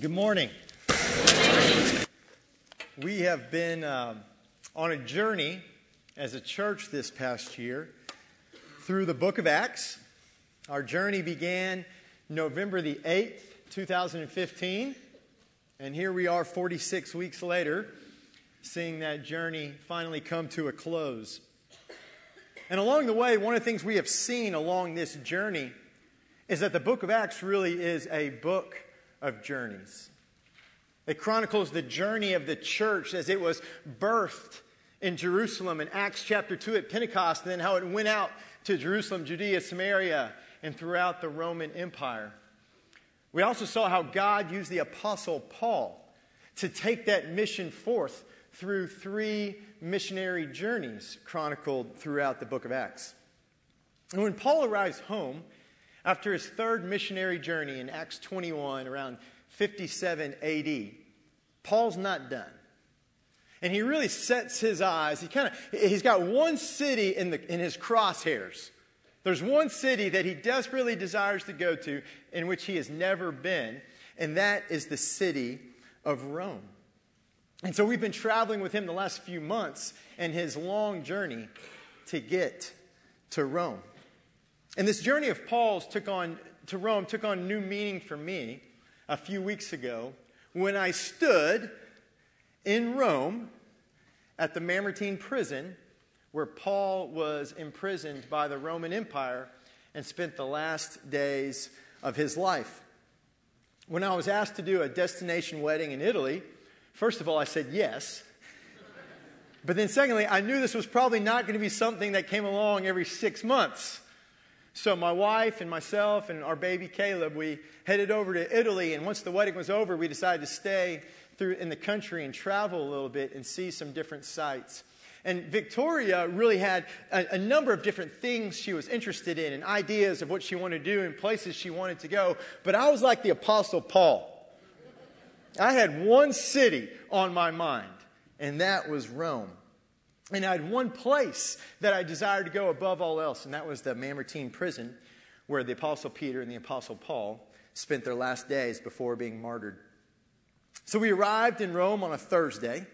Good morning. We have been um, on a journey as a church this past year through the book of Acts. Our journey began November the 8th, 2015, and here we are 46 weeks later, seeing that journey finally come to a close. And along the way, one of the things we have seen along this journey is that the book of Acts really is a book of journeys. It chronicles the journey of the church as it was birthed in Jerusalem in Acts chapter 2 at Pentecost, and then how it went out to Jerusalem, Judea, Samaria, and throughout the Roman Empire. We also saw how God used the Apostle Paul to take that mission forth through three missionary journeys chronicled throughout the book of Acts. And when Paul arrives home after his third missionary journey in Acts 21, around 57 AD, Paul's not done. And he really sets his eyes. He kind of he's got one city in, the, in his crosshairs. There's one city that he desperately desires to go to in which he has never been, and that is the city of Rome. And so we've been traveling with him the last few months and his long journey to get to Rome. And this journey of Paul's took on to Rome took on new meaning for me a few weeks ago when I stood in Rome at the Mamertine prison where Paul was imprisoned by the Roman Empire and spent the last days of his life. When I was asked to do a destination wedding in Italy, First of all, I said yes. But then, secondly, I knew this was probably not going to be something that came along every six months. So, my wife and myself and our baby Caleb, we headed over to Italy. And once the wedding was over, we decided to stay through in the country and travel a little bit and see some different sites. And Victoria really had a, a, number of different things she was interested in and ideas of what she wanted to do and places she wanted to go. But I was like the Apostle Paul. I had one city on my mind, and that was Rome. And I had one place that I desired to go above all else, and that was the Mamertine prison where the Apostle Peter and the Apostle Paul spent their last days before being martyred. So we arrived in Rome on a Thursday.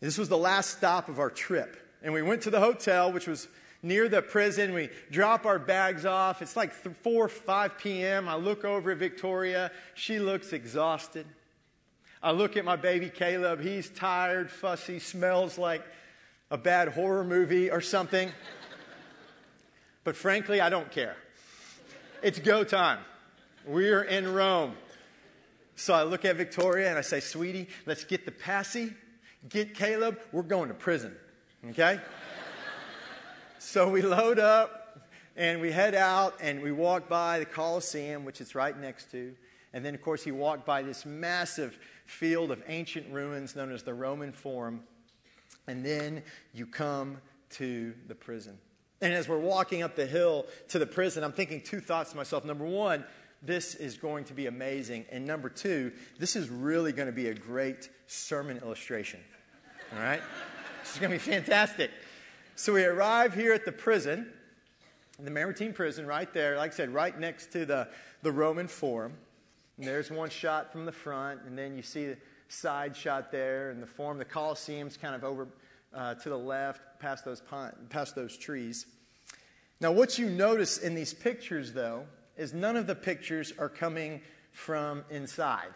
This was the last stop of our trip. And we went to the hotel, which was near the prison. We drop our bags off. It's like 4 5 p.m. I look over at Victoria. She looks exhausted. I look at my baby Caleb. He's tired, fussy, smells like a bad horror movie or something. but frankly, I don't care. It's go time. We're in Rome. So I look at Victoria and I say, Sweetie, let's get the passy, get Caleb. We're going to prison. Okay? so we load up and we head out and we walk by the Colosseum, which it's right next to. And then, of course, he walked by this massive field of ancient ruins known as the Roman Forum. And then you come to the prison. And as we're walking up the hill to the prison, I'm thinking two thoughts to myself. Number one, this is going to be amazing. And number two, this is really going to be a great sermon illustration. All right? this is going to be fantastic. So we arrive here at the prison, the Mamertine prison, right there, like I said, right next to the, the Roman Forum. And there's one shot from the front, and then you see side shot there, and the form, the Colosseum's kind of over uh, to the left, past those, past those trees. Now, what you notice in these pictures, though, is none of the pictures are coming from inside.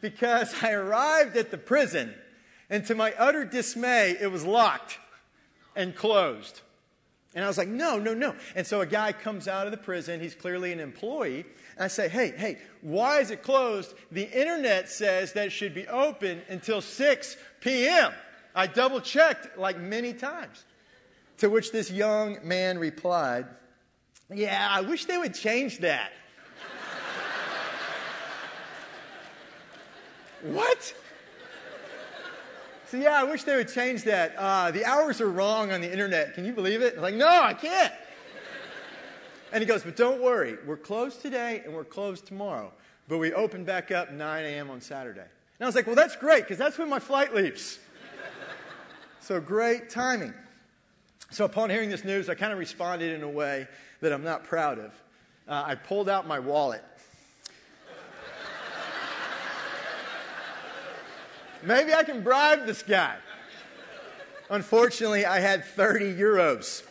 because I arrived at the prison, and to my utter dismay, it was locked and closed. And I was like, no, no, no. And so a guy comes out of the prison. He's clearly an employee. And I say, hey, hey, why is it closed? The internet says that it should be open until 6 p.m. I double checked like many times. To which this young man replied, yeah, I wish they would change that. what? So, yeah, I wish they would change that. Uh, the hours are wrong on the internet. Can you believe it? I'm like, no, I can't. And he goes, but don't worry. We're closed today and we're closed tomorrow. But we open back up 9 a.m. on Saturday. And I was like, well, that's great because that's when my flight leaves. so great timing. So upon hearing this news, I kind of responded in a way that I'm not proud of. uh, I pulled out my wallet. Maybe I can bribe this guy. Unfortunately, I had 30 euros,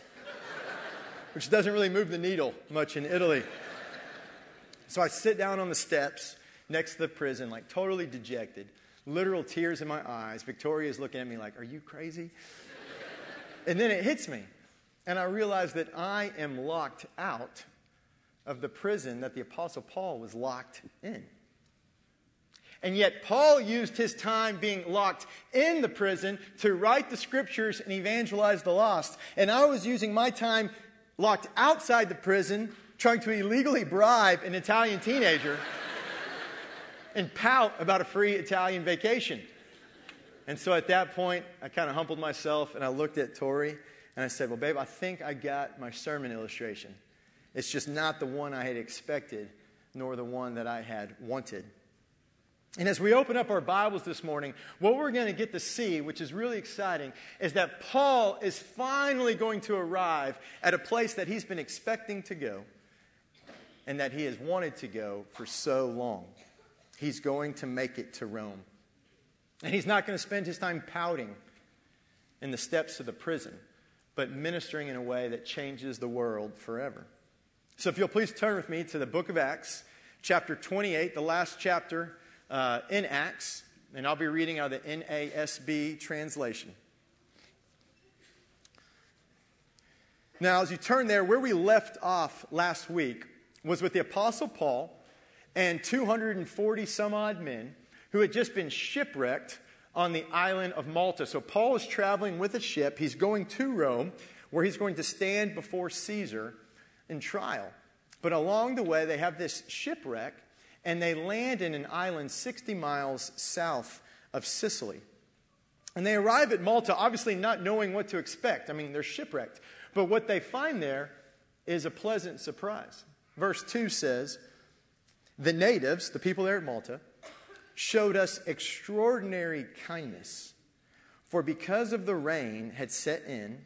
which doesn't really move the needle much in Italy. So I sit down on the steps next to the prison, like totally dejected, literal tears in my eyes. Victoria is looking at me like, Are you crazy? and then it hits me, and I realize that I am locked out of the prison that the Apostle Paul was locked in. And yet, Paul used his time being locked in the prison to write the scriptures and evangelize the lost. And I was using my time locked outside the prison, trying to illegally bribe an Italian teenager and pout about a free Italian vacation. And so at that point, I kind of humbled myself and I looked at Tori and I said, Well, babe, I think I got my sermon illustration. It's just not the one I had expected, nor the one that I had wanted. And as we open up our Bibles this morning, what we're going to get to see, which is really exciting, is that Paul is finally going to arrive at a place that he's been expecting to go and that he has wanted to go for so long. He's going to make it to Rome. And he's not going to spend his time pouting in the steps of the prison, but ministering in a way that changes the world forever. So if you'll please turn with me to the book of Acts, chapter 28, the last chapter uh, in Acts, and I'll be reading out of the NASB translation. Now, as you turn there, where we left off last week was with the Apostle Paul and 240 some odd men who had just been shipwrecked on the island of Malta. So, Paul is traveling with a ship. He's going to Rome, where he's going to stand before Caesar in trial. But along the way, they have this shipwreck and they land in an island 60 miles south of Sicily. And they arrive at Malta, obviously not knowing what to expect. I mean, they're shipwrecked. But what they find there is a pleasant surprise. Verse 2 says, The natives, the people there at Malta, showed us extraordinary kindness. For because of the rain had set in,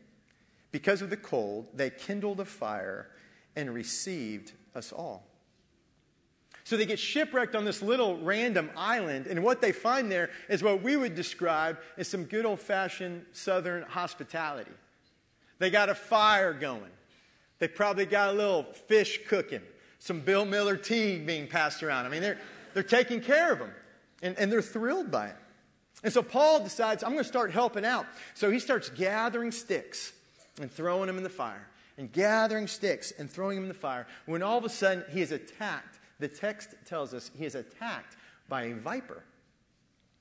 because of the cold, they kindled a fire and received us all. So they get shipwrecked on this little random island, and what they find there is what we would describe as some good old fashioned southern hospitality. They got a fire going, they probably got a little fish cooking, some Bill Miller tea being passed around. I mean, they're, they're taking care of them, and, and they're thrilled by it. And so Paul decides, I'm going to start helping out. So he starts gathering sticks and throwing them in the fire, and gathering sticks and throwing them in the fire, when all of a sudden he is attacked the text tells us he is attacked by a viper,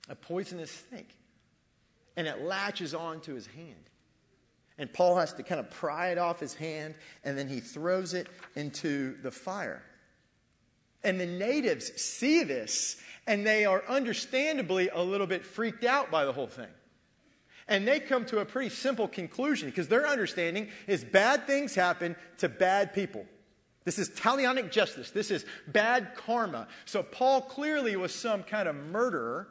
a poisonous snake, and it latches onto his hand. And Paul has to kind of pry it off his hand, and then he throws it into the fire. And the natives see this, and they are understandably a little bit freaked out by the whole thing. And they come to a pretty simple conclusion because their understanding is bad things happen to bad people. This is talionic justice. This is bad karma. So Paul clearly was some kind of murderer.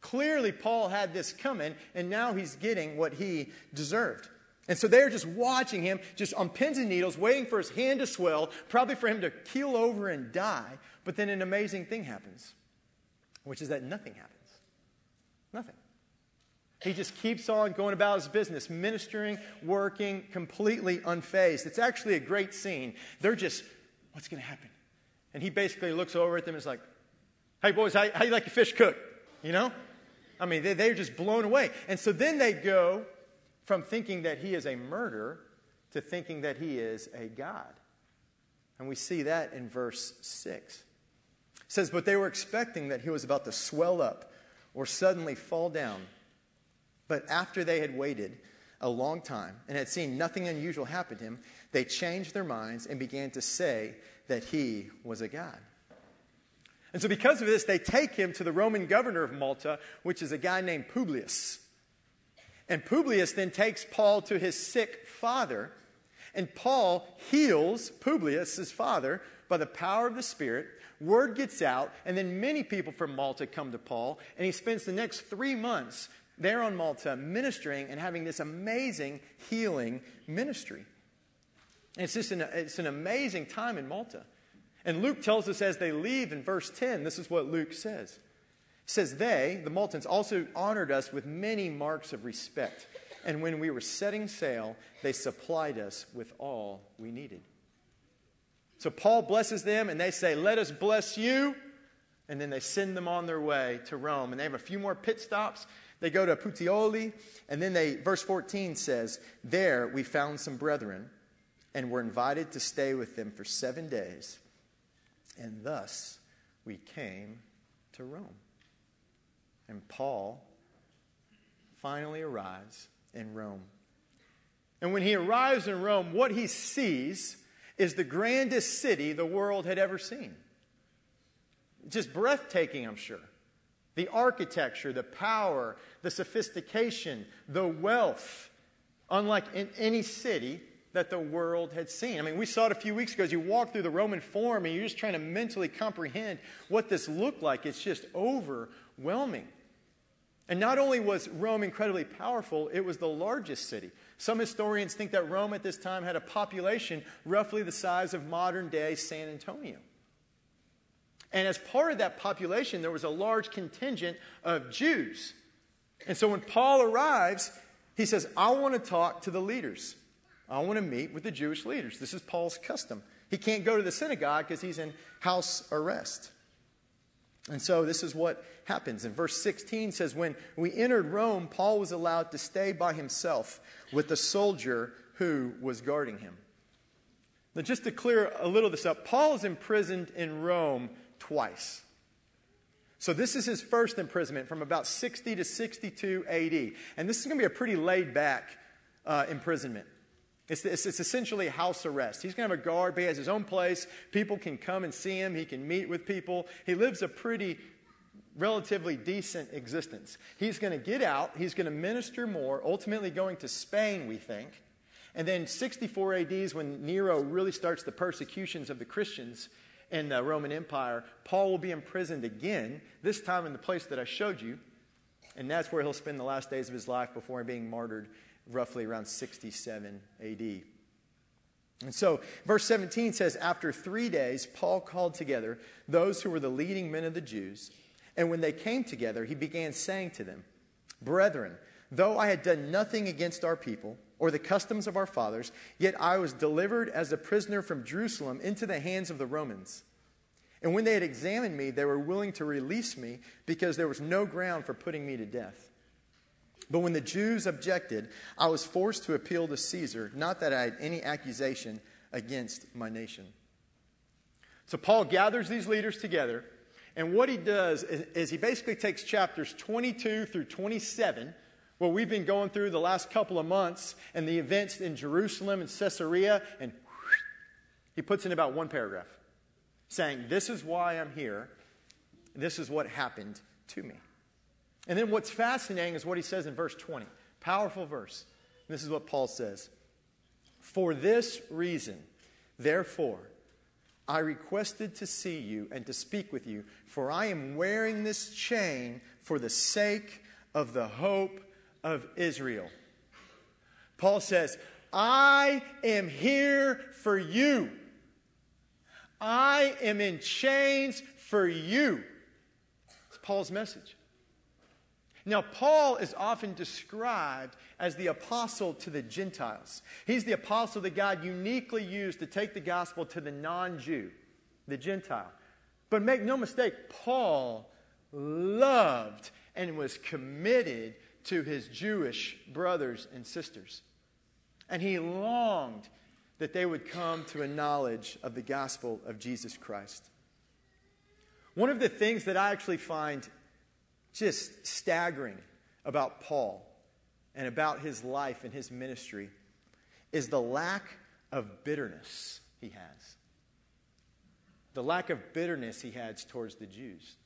Clearly, Paul had this coming, and now he's getting what he deserved. And so they're just watching him, just on pins and needles, waiting for his hand to swell, probably for him to keel over and die. But then an amazing thing happens, which is that nothing happens. Nothing. He just keeps on going about his business, ministering, working, completely unfazed. It's actually a great scene. They're just, what's going to happen? And he basically looks over at them and is like, hey, boys, how, how you like your fish cooked? You know? I mean, they, they're just blown away. And so then they go from thinking that he is a murderer to thinking that he is a God. And we see that in verse 6. It says, But they were expecting that he was about to swell up or suddenly fall down but after they had waited a long time and had seen nothing unusual happen to him, they changed their minds and began to say that he was a god. And so, because of this, they take him to the Roman governor of Malta, which is a guy named Publius. And Publius then takes Paul to his sick father, and Paul heals Publius' father by the power of the Spirit. Word gets out, and then many people from Malta come to Paul, and he spends the next three months there on Malta ministering and having this amazing healing ministry. And it's just an, it's an amazing time in Malta. And Luke tells us as they leave in verse 10, this is what Luke says. Says, They, the Maltans, also honored us with many marks of respect. And when we were setting sail, they supplied us with all we needed. So Paul blesses them, and they say, Let us bless you. And then they send them on their way to Rome. And they have a few more pit stops. They go to Puteoli, and then they, verse 14 says, There we found some brethren, and were invited to stay with them for seven days. And thus we came to Rome. And Paul finally arrives in Rome. And when he arrives in Rome, what he sees is the grandest city the world had ever seen. Just breathtaking, I'm sure. The architecture, the power, the sophistication, the wealth, unlike in any city that the world had seen. I mean, we saw it a few weeks ago as you walk through the Roman Forum and you're just trying to mentally comprehend what this looked like. It's just overwhelming. And not only was Rome incredibly powerful, it was the largest city. Some historians think that Rome at this time had a population roughly the size of modern day San Antonio. And as part of that population, there was a large contingent of Jews. And so when Paul arrives, he says, I want to talk to the leaders. I want to meet with the Jewish leaders. This is Paul's custom. He can't go to the synagogue because he's in house arrest. And so this is what happens. In verse 16 says, When we entered Rome, Paul was allowed to stay by himself with the soldier who was guarding him. Now, just to clear a little of this up, Paul is imprisoned in Rome twice. So, this is his first imprisonment from about 60 to 62 AD. And this is going to be a pretty laid back uh, imprisonment. It's, it's, it's, essentially house arrest. He's going to have a guard, but he has his own place. People can come and see him. He can meet with people. He lives a pretty, relatively decent existence. He's going to get out. He's going to minister more, ultimately going to Spain, we think. And then 64 AD is when Nero really starts the persecutions of the Christians in the Roman Empire. Paul will be imprisoned again, this time in the place that I showed you. And that's where he'll spend the last days of his life before being martyred roughly around 67 AD. And so, verse 17 says, After three days, Paul called together those who were the leading men of the Jews. And when they came together, he began saying to them, Brethren, though I had done nothing against our people or the customs of our fathers, yet I was delivered as a prisoner from Jerusalem into the hands of the Romans. And when they had examined me, they were willing to release me because there was no ground for putting me to death. But when the Jews objected, I was forced to appeal to Caesar, not that I had any accusation against my nation. So Paul gathers these leaders together, and what he does is, is, he basically takes chapters 22 through 27, what we've been going through the last couple of months, and the events in Jerusalem and Caesarea, and he puts in about one paragraph saying, This is why I'm here, this is what happened to me. And then what's fascinating is what he says in verse 20. Powerful verse. This is what Paul says For this reason, therefore, I requested to see you and to speak with you, for I am wearing this chain for the sake of the hope of Israel. Paul says, I am here for you. I am in chains for you. It's Paul's message. Now, Paul is often described as the apostle to the Gentiles. He's the apostle that God uniquely used to take the gospel to the non Jew, the Gentile. But make no mistake, Paul loved and was committed to his Jewish brothers and sisters. And he longed that they would come to a knowledge of the gospel of Jesus Christ. One of the things that I actually find just staggering about Paul and about his life and his ministry is the lack of bitterness he has. The lack of bitterness he has towards the Jews.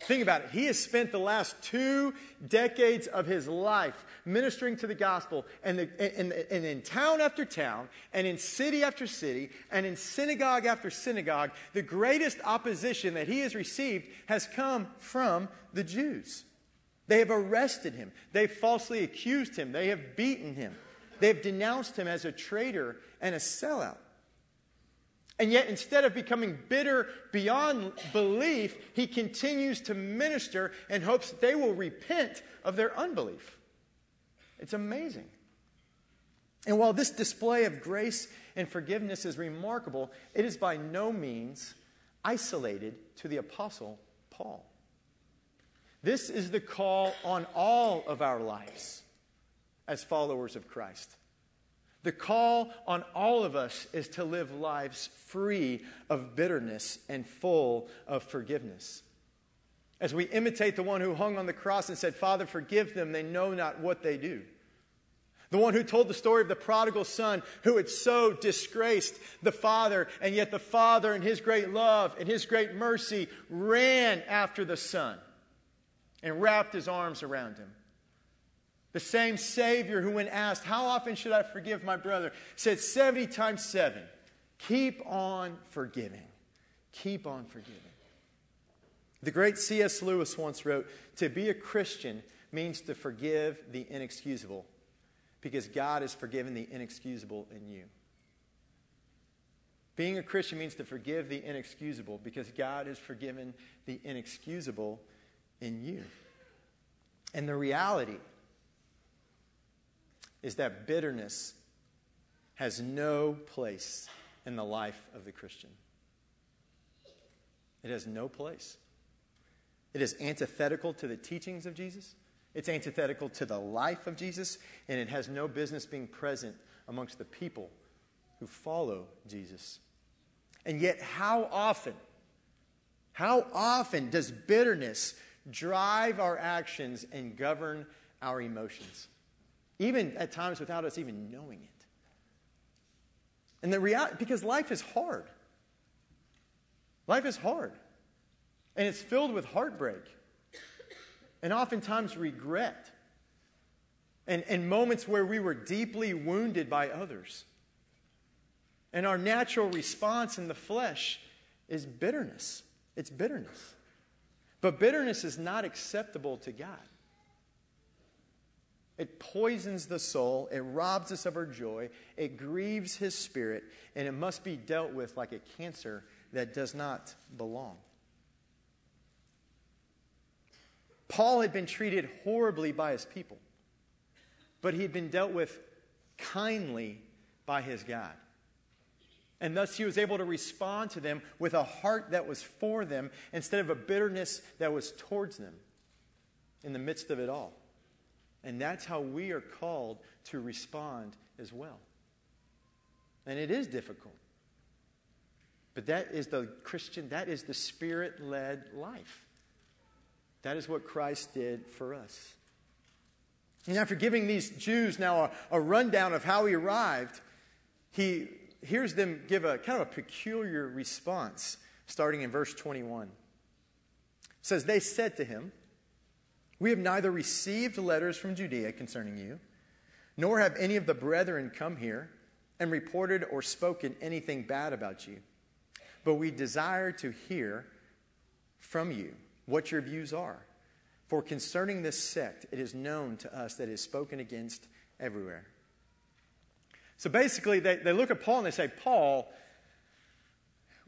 Think about it. He has spent the last two decades of his life ministering to the gospel and, the, and, and, in town after town, and in city after city, and in synagogue after synagogue. The greatest opposition that he has received has come from the Jews. They have arrested him, they have falsely accused him, they have beaten him. They've denounced him as a traitor and a sellout. And yet, instead of becoming bitter beyond belief, he continues to minister and hopes that they will repent of their unbelief. It's amazing. And while this display of grace and forgiveness is remarkable, it is by no means isolated to the Apostle Paul. This is the call on all of our lives as followers of Christ. The call on all of us is to live lives free of bitterness and full of forgiveness. As we imitate the one who hung on the cross and said, Father, forgive them, they know not what they do. The one who told the story of the prodigal son who had so disgraced the father, and yet the father, in his great love and his great mercy, ran after the son and wrapped his arms around him. The same Savior who, when asked, How often should I forgive my brother? said 70 times 7. Keep on forgiving. Keep on forgiving. The great C.S. Lewis once wrote To be a Christian means to forgive the inexcusable because God has forgiven the inexcusable in you. Being a Christian means to forgive the inexcusable because God has forgiven the inexcusable in you. And the reality is that bitterness has no place in the life of the Christian. It has no place. It is antithetical to the teachings of Jesus. It's antithetical to the life of Jesus, and it has no business being present amongst the people who follow Jesus. And yet, how often, how often does bitterness drive our actions and govern our emotions? Even at times without us even knowing it. And the reality, because life is hard. Life is hard. And it's filled with heartbreak and oftentimes regret and, and moments where we were deeply wounded by others. And our natural response in the flesh is bitterness. It's bitterness. But bitterness is not acceptable to God. It poisons the soul, it robs us of our joy, it grieves his spirit, and it must be dealt with like a cancer that does not belong. Paul had been treated horribly by his people, but he had been dealt with kindly by his God. And thus he was able to respond to them with a heart that was for them instead of a bitterness that was towards them in the midst of it all. And that's how we are called to respond as well. And it is difficult. But that is the Christian, that is the spirit led life. That is what Christ did for us. And after giving these Jews now a, a rundown of how he arrived, he hears them give a kind of a peculiar response, starting in verse 21. It says, They said to him, we have neither received letters from Judea concerning you, nor have any of the brethren come here and reported or spoken anything bad about you. But we desire to hear from you what your views are. For concerning this sect, it is known to us that it is spoken against everywhere. So basically, they, they look at Paul and they say, Paul,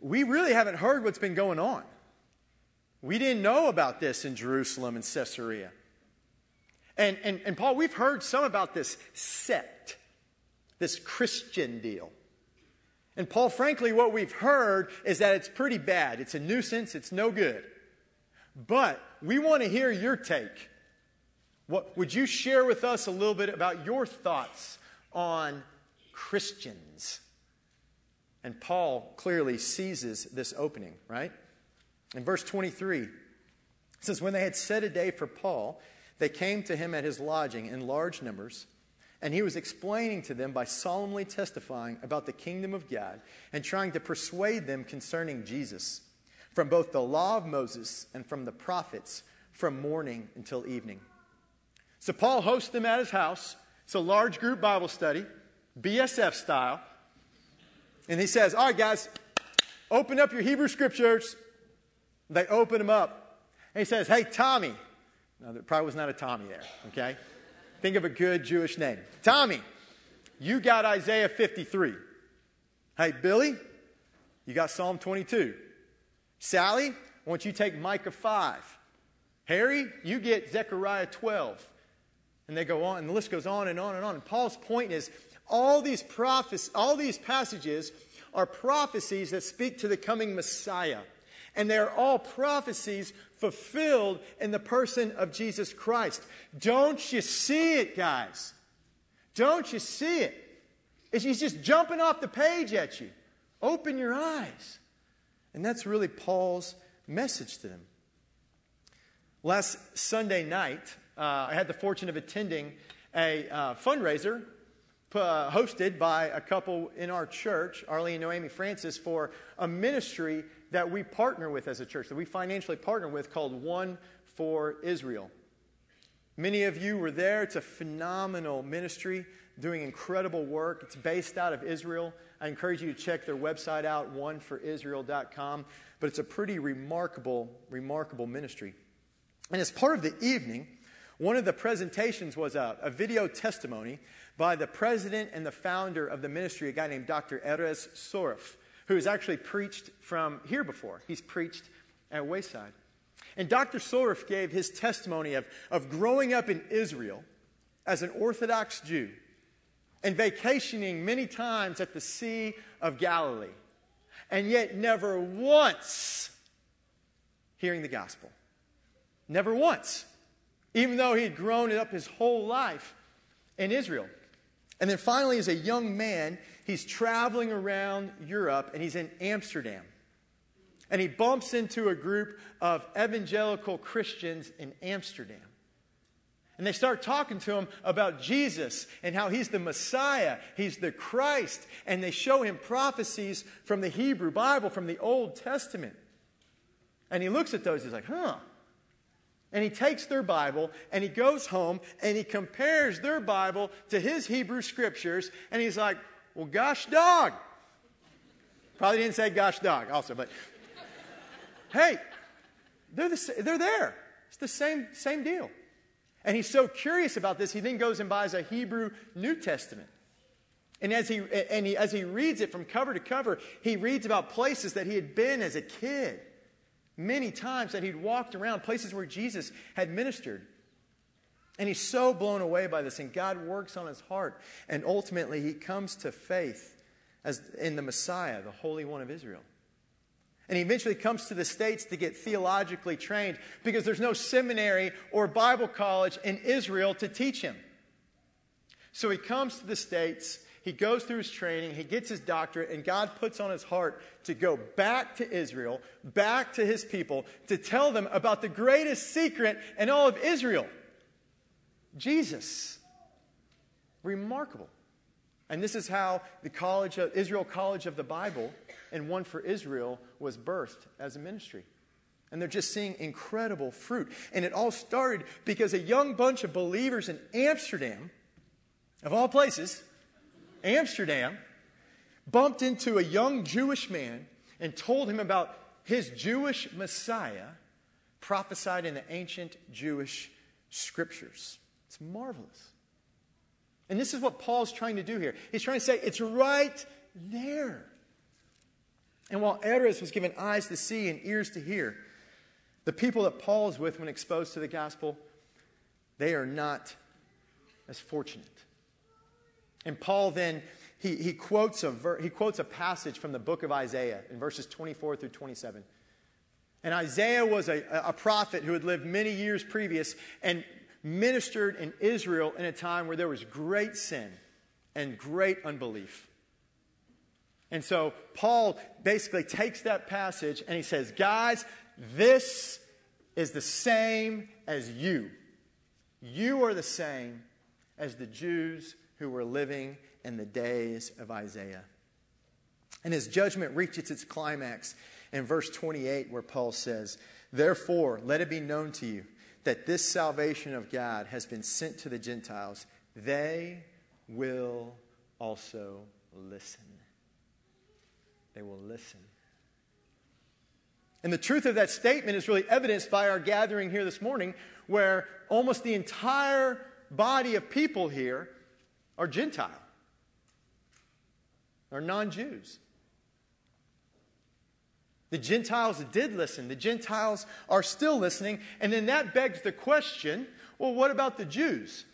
we really haven't heard what's been going on. We didn't know about this in Jerusalem and Caesarea. And, and, and Paul, we've heard some about this sect, this Christian deal. And Paul, frankly, what we've heard is that it's pretty bad. It's a nuisance, it's no good. But we want to hear your take. What, would you share with us a little bit about your thoughts on Christians? And Paul clearly seizes this opening, right? In verse 23, it says, When they had set a day for Paul, they came to him at his lodging in large numbers, and he was explaining to them by solemnly testifying about the kingdom of God and trying to persuade them concerning Jesus from both the law of Moses and from the prophets from morning until evening. So Paul hosts them at his house. It's a large group Bible study, BSF style. And he says, All right, guys, open up your Hebrew scriptures they open him up. And he says, Hey, Tommy. Now, there probably was not a Tommy there, okay? Think of a good Jewish name. Tommy, you got Isaiah 53. Hey, Billy, you got Psalm 22. Sally, I want you take Micah 5. Harry, you get Zechariah 12. And they go on, and the list goes on and on and on. And Paul's point is all these prophecies, all these passages are prophecies that speak to the coming Messiah. And they're all prophecies fulfilled in the person of Jesus Christ. Don't you see it, guys? Don't you see it? He's just jumping off the page at you. Open your eyes. And that's really Paul's message to them. Last Sunday night, uh, I had the fortune of attending a uh, fundraiser uh, hosted by a couple in our church, Arlie and Noemi Francis, for a ministry that we partner with as a church, that we financially partner with called One for Israel. Many of you were there. It's a phenomenal ministry doing incredible work. It's based out of Israel. I encourage you to check their website out, oneforisrael.com. But it's a pretty remarkable, remarkable ministry. And as part of the evening, one of the presentations was a, a video testimony by the president and the founder of the ministry, a guy named Dr. Erez Soref, who has actually preached from here before. He's preached at Wayside. And Dr. Soref gave his testimony of, of growing up in Israel as an Orthodox Jew and vacationing many times at the Sea of Galilee, and yet never once hearing the gospel. Never once. Even though he had grown up his whole life in Israel. And then finally, as a young man, he's traveling around Europe and he's in Amsterdam. And he bumps into a group of evangelical Christians in Amsterdam. And they start talking to him about Jesus and how he's the Messiah, he's the Christ. And they show him prophecies from the Hebrew Bible, from the Old Testament. And he looks at those, he's like, huh. And he takes their Bible and he goes home and he compares their Bible to his Hebrew scriptures. And he's like, well, gosh dog. Probably didn't say gosh dog also, but hey, they're, the, they're there. It's the same, same deal. And he's so curious about this, he then goes and buys a Hebrew New Testament. And as he, and he, as he reads it from cover to cover, he reads about places that he had been as a kid many times that he'd walked around places where Jesus had ministered. And he's so blown away by this, and God works on his heart. And ultimately, he comes to faith as in the Messiah, the Holy One of Israel. And he eventually comes to the States to get theologically trained because there's no seminary or Bible college in Israel to teach him. So he comes to the States he goes through his training, he gets his doctorate, and God puts on his heart to go back to Israel, back to his people, to tell them about the greatest secret in all of Israel Jesus. Remarkable. And this is how the College of, Israel College of the Bible and One for Israel was birthed as a ministry. And they're just seeing incredible fruit. And it all started because a young bunch of believers in Amsterdam, of all places, Amsterdam, bumped into a young Jewish man and told him about his Jewish Messiah prophesied in the ancient Jewish scriptures. It's marvelous. And this is what Paul's trying to do here. He's trying to say it's right there. And while Erez was given eyes to see and ears to hear, the people that Paul is with when exposed to the gospel, they are not as fortunate. And Paul then he, he, quotes a ver, he quotes a passage from the book of Isaiah in verses 24 through 27. And Isaiah was a, a prophet who had lived many years previous and ministered in Israel in a time where there was great sin and great unbelief. And so Paul basically takes that passage and he says, Guys, this is the same as you. You are the same as the Jews who were living in the days of Isaiah. And his judgment reaches its climax in verse 28, where Paul says, Therefore, let it be known to you that this salvation of God has been sent to the Gentiles. They will also listen. They will listen. And the truth of that statement is really evidenced by our gathering here this morning, where almost the entire body of people here are Gentile. are non Jews. The Gentiles did listen. The Gentiles are still listening. And then that begs the question well, what about the Jews?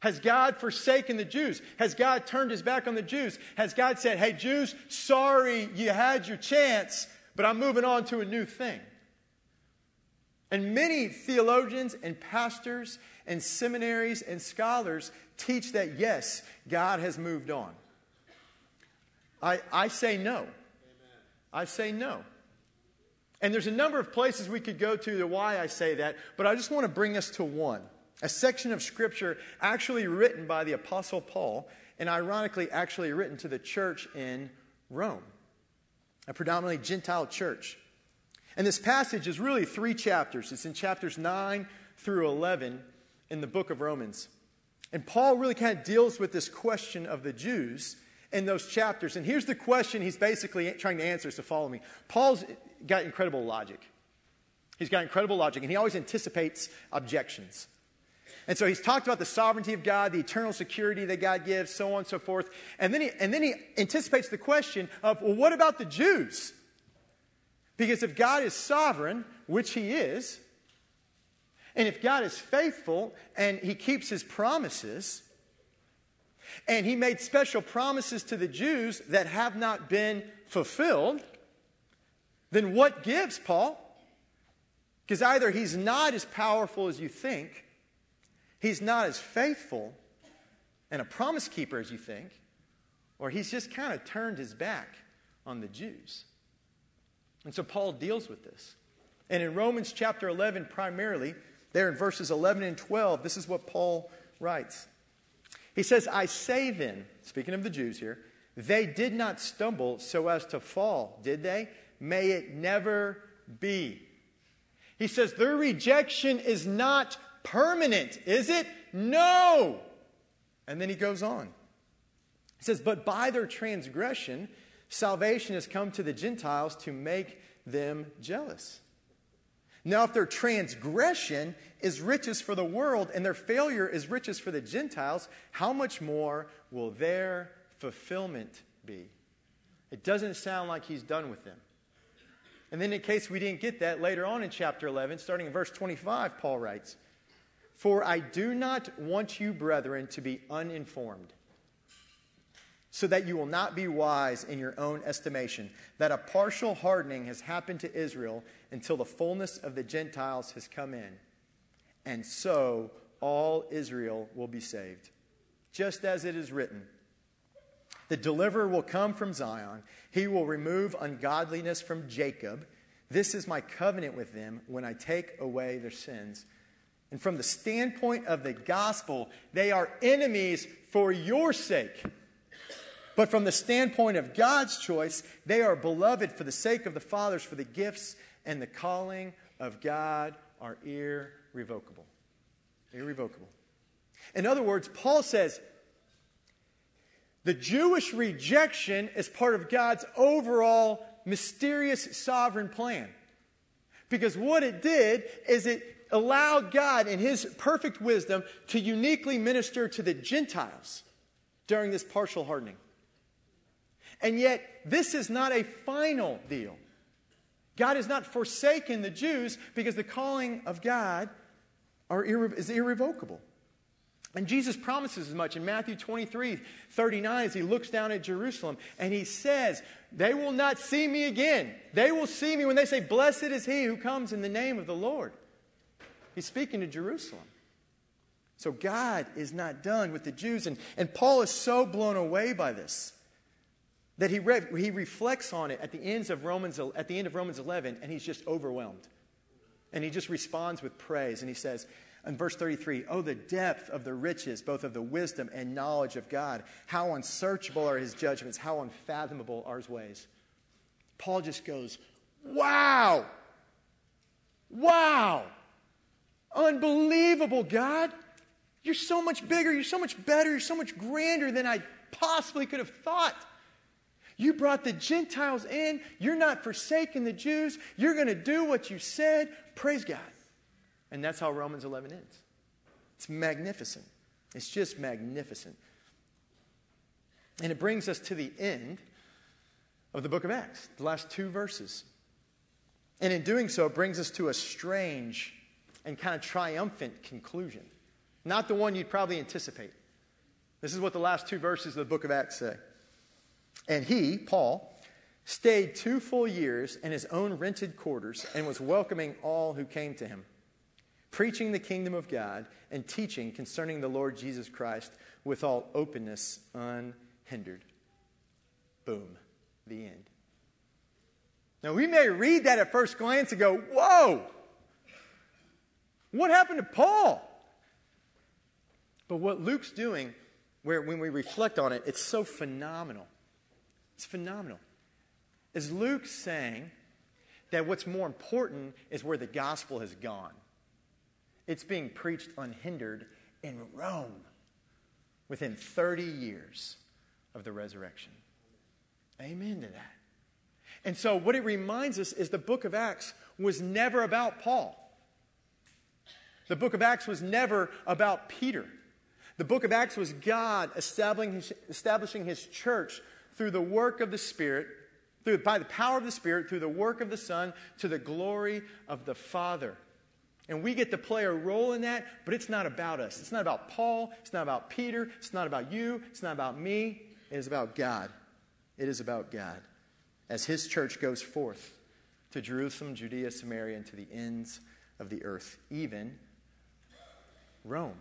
Has God forsaken the Jews? Has God turned his back on the Jews? Has God said, hey, Jews, sorry you had your chance, but I'm moving on to a new thing? And many theologians and pastors and seminaries and scholars teach that yes, God has moved on. I, I say no. I say no. And there's a number of places we could go to to why I say that, but I just want to bring us to one a section of scripture actually written by the Apostle Paul, and ironically, actually written to the church in Rome, a predominantly Gentile church. And this passage is really three chapters. It's in chapters 9 through 11 in the book of Romans. And Paul really kind of deals with this question of the Jews in those chapters. And here's the question he's basically trying to answer, so follow me. Paul's got incredible logic. He's got incredible logic, and he always anticipates objections. And so he's talked about the sovereignty of God, the eternal security that God gives, so on and so forth. And then he, and then he anticipates the question of, well, what about the Jews? Because if God is sovereign, which he is, and if God is faithful and he keeps his promises, and he made special promises to the Jews that have not been fulfilled, then what gives, Paul? Because either he's not as powerful as you think, he's not as faithful and a promise keeper as you think, or he's just kind of turned his back on the Jews. And so Paul deals with this. And in Romans chapter 11, primarily, there in verses 11 and 12, this is what Paul writes. He says, I say then, speaking of the Jews here, they did not stumble so as to fall, did they? May it never be. He says, their rejection is not permanent, is it? No. And then he goes on. He says, But by their transgression, salvation has come to the Gentiles to make them jealous. Now, if their transgression is riches for the world and their failure is riches for the Gentiles, how much more will their fulfillment be? It doesn't sound like he's done with them. And then, in case we didn't get that, later on in chapter 11, starting in verse 25, Paul writes, for I do not want you, brethren, to be uninformed, so that you will not be wise in your own estimation, that a partial hardening has happened to Israel until the fullness of the Gentiles has come in. And so all Israel will be saved. Just as it is written The deliverer will come from Zion, he will remove ungodliness from Jacob. This is my covenant with them when I take away their sins. And from the standpoint of the gospel, they are enemies for your sake. But from the standpoint of God's choice, they are beloved for the sake of the fathers, for the gifts and the calling of God are irrevocable. Irrevocable. In other words, Paul says the Jewish rejection is part of God's overall mysterious sovereign plan. Because what it did is it allowed God, in His perfect wisdom, to uniquely minister to the Gentiles during this partial hardening. And yet, this is not a final deal. God has not forsaken the Jews because the calling of God irre- is irrevocable. And Jesus promises as much in Matthew 23 39 as he looks down at Jerusalem and he says, They will not see me again. They will see me when they say, Blessed is he who comes in the name of the Lord. He's speaking to Jerusalem. So God is not done with the Jews. And, and Paul is so blown away by this that he, re- he reflects on it at the, ends of Romans, at the end of Romans 11 and he's just overwhelmed. And he just responds with praise. And he says, in verse 33, Oh, the depth of the riches, both of the wisdom and knowledge of God. How unsearchable are his judgments, how unfathomable are his ways. Paul just goes, Wow! Wow! Unbelievable, God. You're so much bigger, you're so much better, you're so much grander than I possibly could have thought. You brought the Gentiles in. You're not forsaking the Jews. You're going to do what you said. Praise God. And that's how Romans 11 ends. It's magnificent. It's just magnificent. And it brings us to the end of the book of Acts, the last two verses. And in doing so, it brings us to a strange and kind of triumphant conclusion, not the one you'd probably anticipate. This is what the last two verses of the book of Acts say. And he, Paul, stayed two full years in his own rented quarters and was welcoming all who came to him, preaching the kingdom of God and teaching concerning the Lord Jesus Christ with all openness unhindered. Boom, the end. Now, we may read that at first glance and go, Whoa, what happened to Paul? But what Luke's doing, where when we reflect on it, it's so phenomenal. It's phenomenal. Is Luke saying that what's more important is where the gospel has gone? It's being preached unhindered in Rome within 30 years of the resurrection. Amen to that. And so, what it reminds us is the book of Acts was never about Paul. The book of Acts was never about Peter. The book of Acts was God establishing his, establishing his church through the work of the Spirit, through, by the power of the Spirit, through the work of the Son, to the glory of the Father. And we get to play a role in that, but it's not about us. It's not about Paul. It's not about Peter. It's not about you. It's not about me. It is about God. It is about God. As his church goes forth to Jerusalem, Judea, Samaria, and to the ends of the earth, even Rome.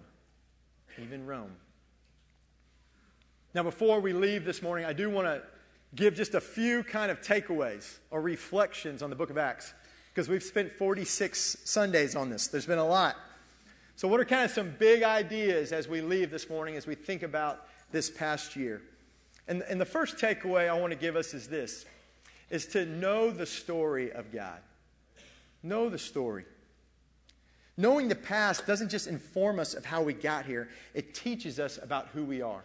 Even Rome. Now, before we leave this morning, I do want to give just a few kind of takeaways or reflections on the book of Acts because we've spent 46 Sundays on this. There's been a lot. So, what are kind of some big ideas as we leave this morning, as we think about this past year? And, and the first takeaway I want to give us is this is to know the story of God. Know the story. Knowing the past doesn't just inform us of how we got here, it teaches us about who we are.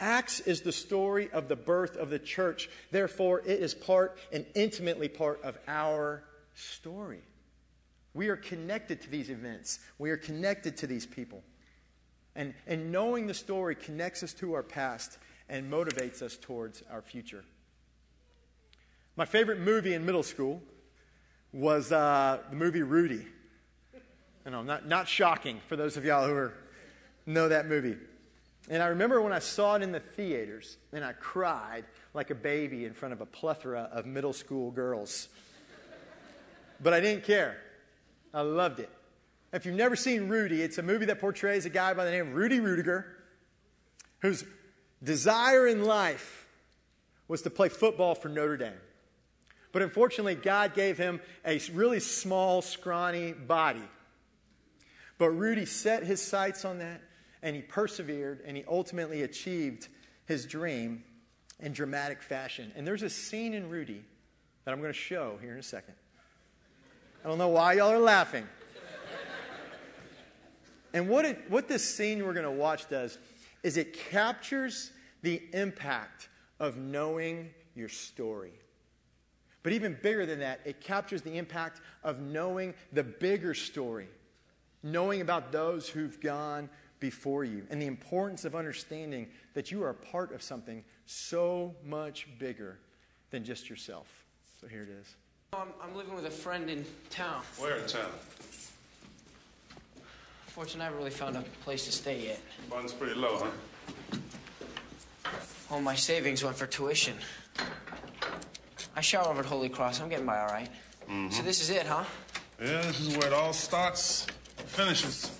Acts is the story of the birth of the church. Therefore, it is part and intimately part of our story. We are connected to these events, we are connected to these people. And, and knowing the story connects us to our past and motivates us towards our future. My favorite movie in middle school was uh, the movie Rudy. I know, not, not shocking for those of y'all who are, know that movie. And I remember when I saw it in the theaters, and I cried like a baby in front of a plethora of middle school girls. but I didn't care. I loved it. If you've never seen Rudy, it's a movie that portrays a guy by the name of Rudy Ruettiger, whose desire in life was to play football for Notre Dame. But unfortunately, God gave him a really small, scrawny body. But Rudy set his sights on that and he persevered and he ultimately achieved his dream in dramatic fashion. And there's a scene in Rudy that I'm going to show here in a second. I don't know why y'all are laughing. and what, it, what this scene we're going to watch does is it captures the impact of knowing your story. But even bigger than that, it captures the impact of knowing the bigger story, knowing about those who've gone before you and the importance of understanding that you are a part of something so much bigger than just yourself. So here it is. I'm, I'm living with a friend in town. Where in town? Fortunately, I haven't really found a place to stay yet. Funds pretty low, huh? All my savings went for tuition. I shower over at Holy Cross. I'm getting by all right. Mm-hmm. So this is it, huh? Yeah, this is where it all starts, finishes.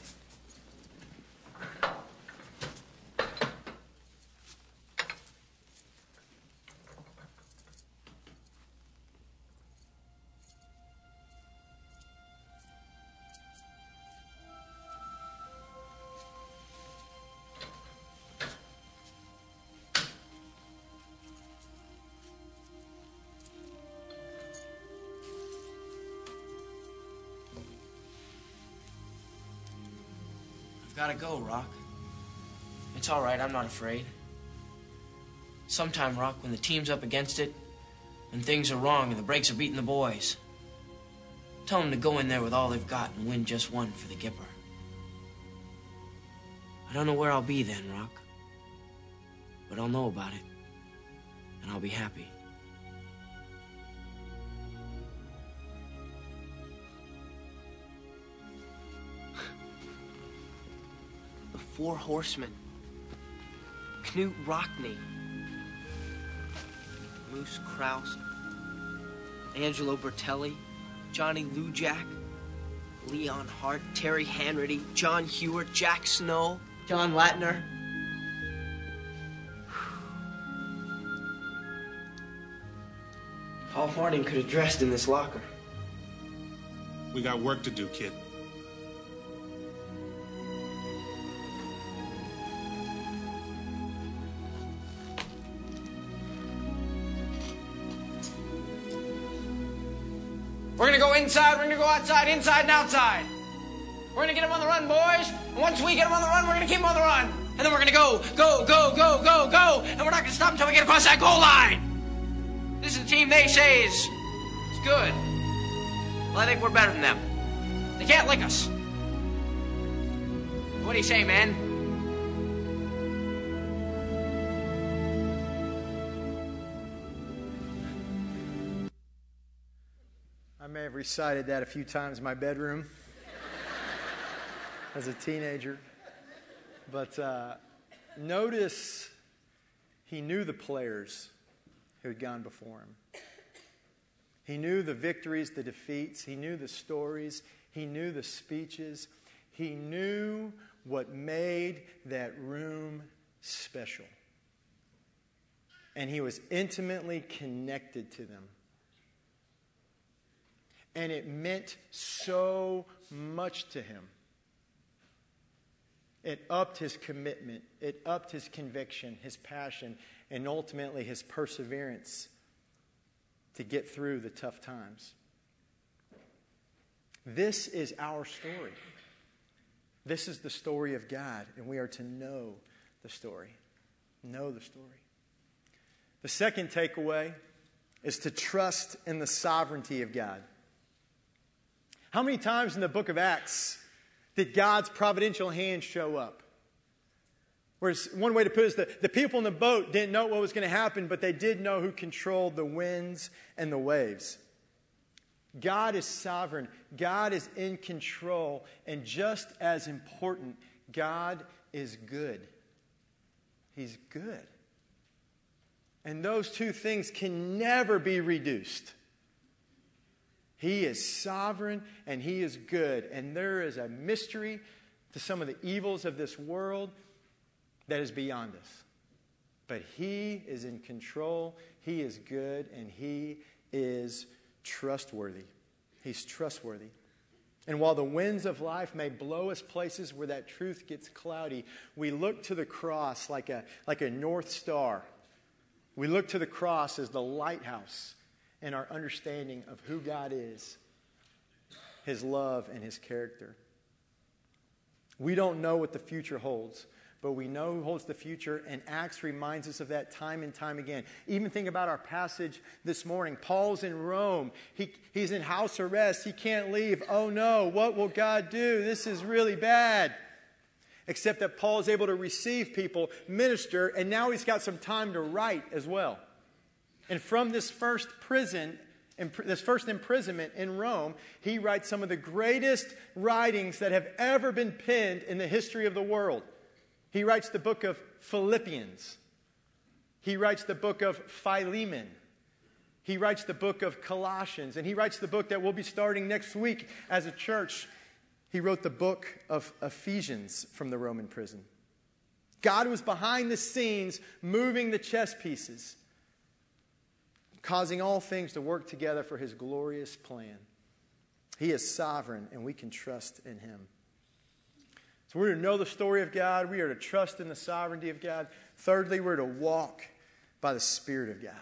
Gotta go, Rock. It's all right, I'm not afraid. Sometime, Rock, when the team's up against it, and things are wrong and the breaks are beating the boys, tell them to go in there with all they've got and win just one for the Gipper. I don't know where I'll be then, Rock. But I'll know about it, and I'll be happy. Four Horsemen. Knute Rockne, Moose Krause. Angelo Bertelli. Johnny Lujack. Leon Hart. Terry Hanratty. John Huarte, Jack Snow. John Lattner. Paul Hornung could have dressed in this locker. We got work to do, kid. Inside, we're gonna go outside, inside and outside. We're gonna get them on the run, boys. And once we get them on the run, we're gonna keep them on the run. And then we're gonna go, go, go, go, go, go. And we're not gonna stop until we get across that goal line. This is the team they say is, is good. Well, I think we're better than them. They can't lick us. What do you say, man? Recited that a few times in my bedroom as a teenager. But uh, notice he knew the players who had gone before him. He knew the victories, the defeats. He knew the stories. He knew the speeches. He knew what made that room special. And he was intimately connected to them. And it meant so much to him. It upped his commitment, it upped his conviction, his passion, and ultimately his perseverance to get through the tough times. This is our story. This is the story of God, and we are to know the story. Know the story. The second takeaway is to trust in the sovereignty of God. How many times in the book of Acts did God's providential hand show up? Whereas one way to put it is that the people in the boat didn't know what was going to happen, but they did know who controlled the winds and the waves. God is sovereign, God is in control, and just as important, God is good. He's good. And those two things can never be reduced. He is sovereign and He is good. And there is a mystery to some of the evils of this world that is beyond us. But He is in control, He is good, and He is trustworthy. He's trustworthy. And while the winds of life may blow us places where that truth gets cloudy, we look to the cross like a, like a north star. We look to the cross as the lighthouse in our understanding of who God is, His love, and His character. We don't know what the future holds, but we know who holds the future, and Acts reminds us of that time and time again. Even think about our passage this morning. Paul's in Rome, he, he's in house arrest, he can't leave. Oh no, what will God do? This is really bad. Except that Paul is able to receive people, minister, and now he's got some time to write as well. And from this first prison, this first imprisonment in Rome, he writes some of the greatest writings that have ever been penned in the history of the world. He writes the book of Philippians. He writes the book of Philemon. He writes the book of Colossians. And he writes the book that we'll be starting next week as a church. He wrote the book of Ephesians from the Roman prison. God was behind the scenes moving the chess pieces, causing all things to work together for his glorious plan. He is sovereign, and we can trust in him. So we're to know the story of God. We are to trust in the sovereignty of God. Thirdly, we're to walk by the Spirit of God.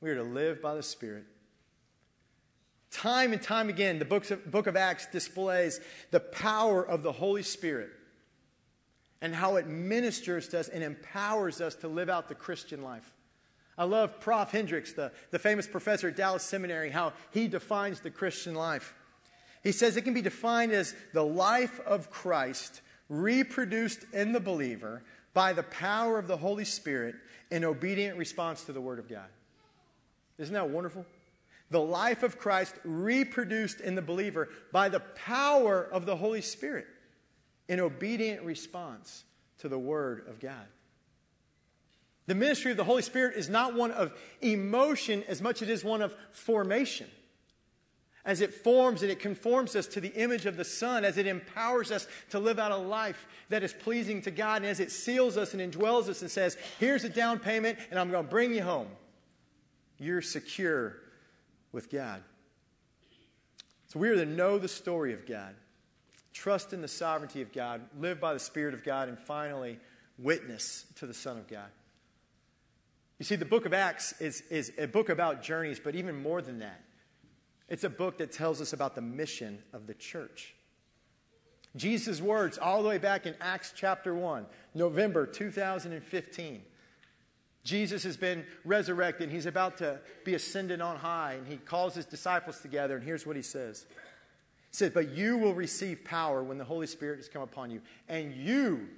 We are to live by the Spirit. Time and time again, the books of, book of Acts displays the power of the Holy Spirit and how it ministers to us and empowers us to live out the Christian life. I love Prof. Hendricks, the, the famous professor at Dallas Seminary, how he defines the Christian life. He says it can be defined as the life of Christ reproduced in the believer by the power of the Holy Spirit in obedient response to the Word of God. Isn't that wonderful? The life of Christ reproduced in the believer by the power of the Holy Spirit in obedient response to the Word of God. The ministry of the Holy Spirit is not one of emotion as much as it is one of formation. As it forms and it conforms us to the image of the Son, as it empowers us to live out a life that is pleasing to God, and as it seals us and indwells us and says, Here's a down payment, and I'm going to bring you home. You're secure with God. So we are to know the story of God, trust in the sovereignty of God, live by the Spirit of God, and finally, witness to the Son of God. You see, the book of Acts is, is a book about journeys, but even more than that, it's a book that tells us about the mission of the church. Jesus' words, all the way back in Acts chapter 1, November 2015. Jesus has been resurrected. He's about to be ascended on high, and he calls his disciples together, and here's what he says. He says, But you will receive power when the Holy Spirit has come upon you, and you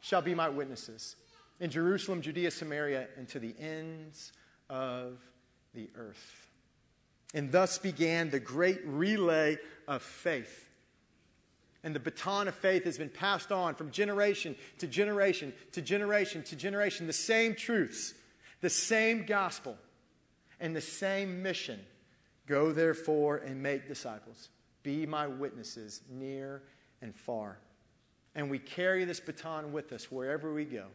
shall be my witnesses in Jerusalem, Judea, Samaria, and to the ends of the earth. And thus began the great relay of faith. And the baton of faith has been passed on from generation to generation to generation to generation. The same truths, the same gospel, and the same mission. Go therefore and make disciples. Be my witnesses near and far. And we carry this baton with us wherever we go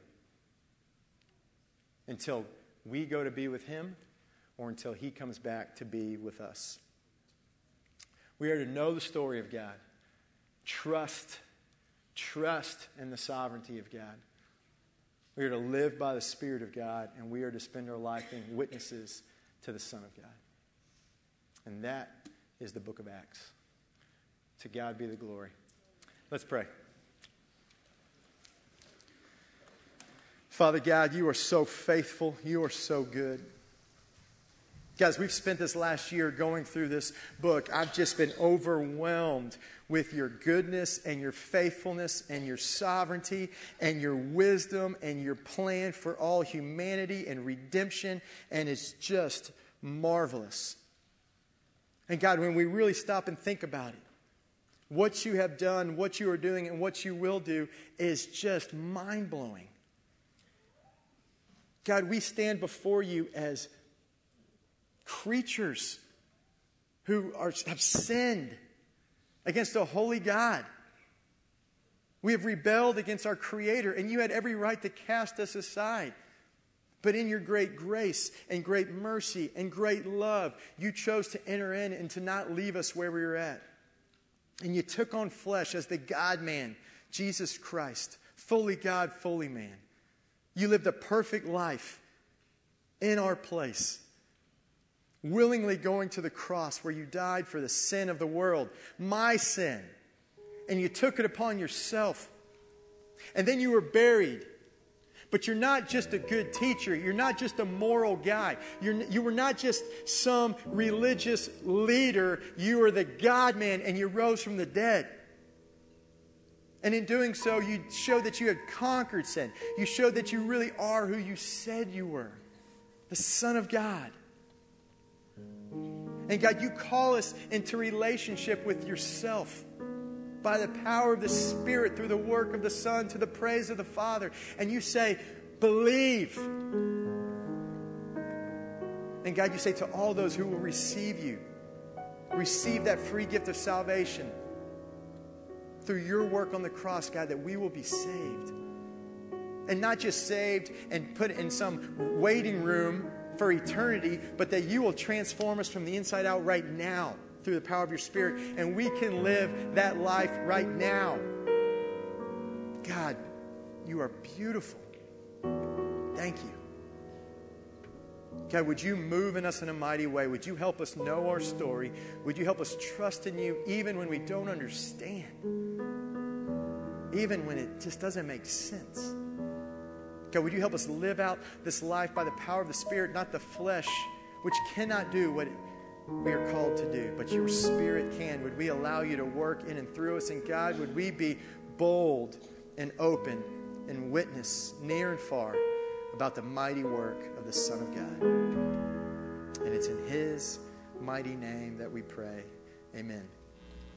until we go to be with Him or until He comes back to be with us. We are to know the story of God, trust, trust in the sovereignty of God. We are to live by the Spirit of God, and we are to spend our life being witnesses to the Son of God. And that is the book of Acts. To God be the glory. Let's pray. Father God, you are so faithful. You are so good. Guys, we've spent this last year going through this book. I've just been overwhelmed with your goodness and your faithfulness and your sovereignty and your wisdom and your plan for all humanity and redemption. And it's just marvelous. And God, when we really stop and think about it, what you have done, what you are doing, and what you will do is just mind blowing. God, we stand before you as creatures who are, have sinned against a holy God. We have rebelled against our Creator, and you had every right to cast us aside. But in your great grace and great mercy and great love, you chose to enter in and to not leave us where we were at. And you took on flesh as the God man, Jesus Christ, fully God, fully man. You lived a perfect life in our place, willingly going to the cross where you died for the sin of the world, my sin, and you took it upon yourself. And then you were buried. But you're not just a good teacher. You're not just a moral guy. You're, you were not just some religious leader. You were the God man and you rose from the dead. And in doing so, you show that you had conquered sin. You show that you really are who you said you were the Son of God. And God, you call us into relationship with yourself by the power of the Spirit through the work of the Son to the praise of the Father. And you say, believe. And God, you say to all those who will receive you, receive that free gift of salvation through your work on the cross, God, that we will be saved. And not just saved and put in some waiting room for eternity, but that you will transform us from the inside out right now through the power of your Spirit, and we can live that life right now. God, you are beautiful. Thank you. God, would you move in us in a mighty way? Would you help us know our story? Would you help us trust in you even when we don't understand? Even when it just doesn't make sense? God, would you help us live out this life by the power of the Spirit, not the flesh, which cannot do what we are called to do, but your Spirit can? Would we allow you to work in and through us? And God, would we be bold and open and witness near and far about the mighty work of the Son of God. And it's in His mighty name that we pray. Amen.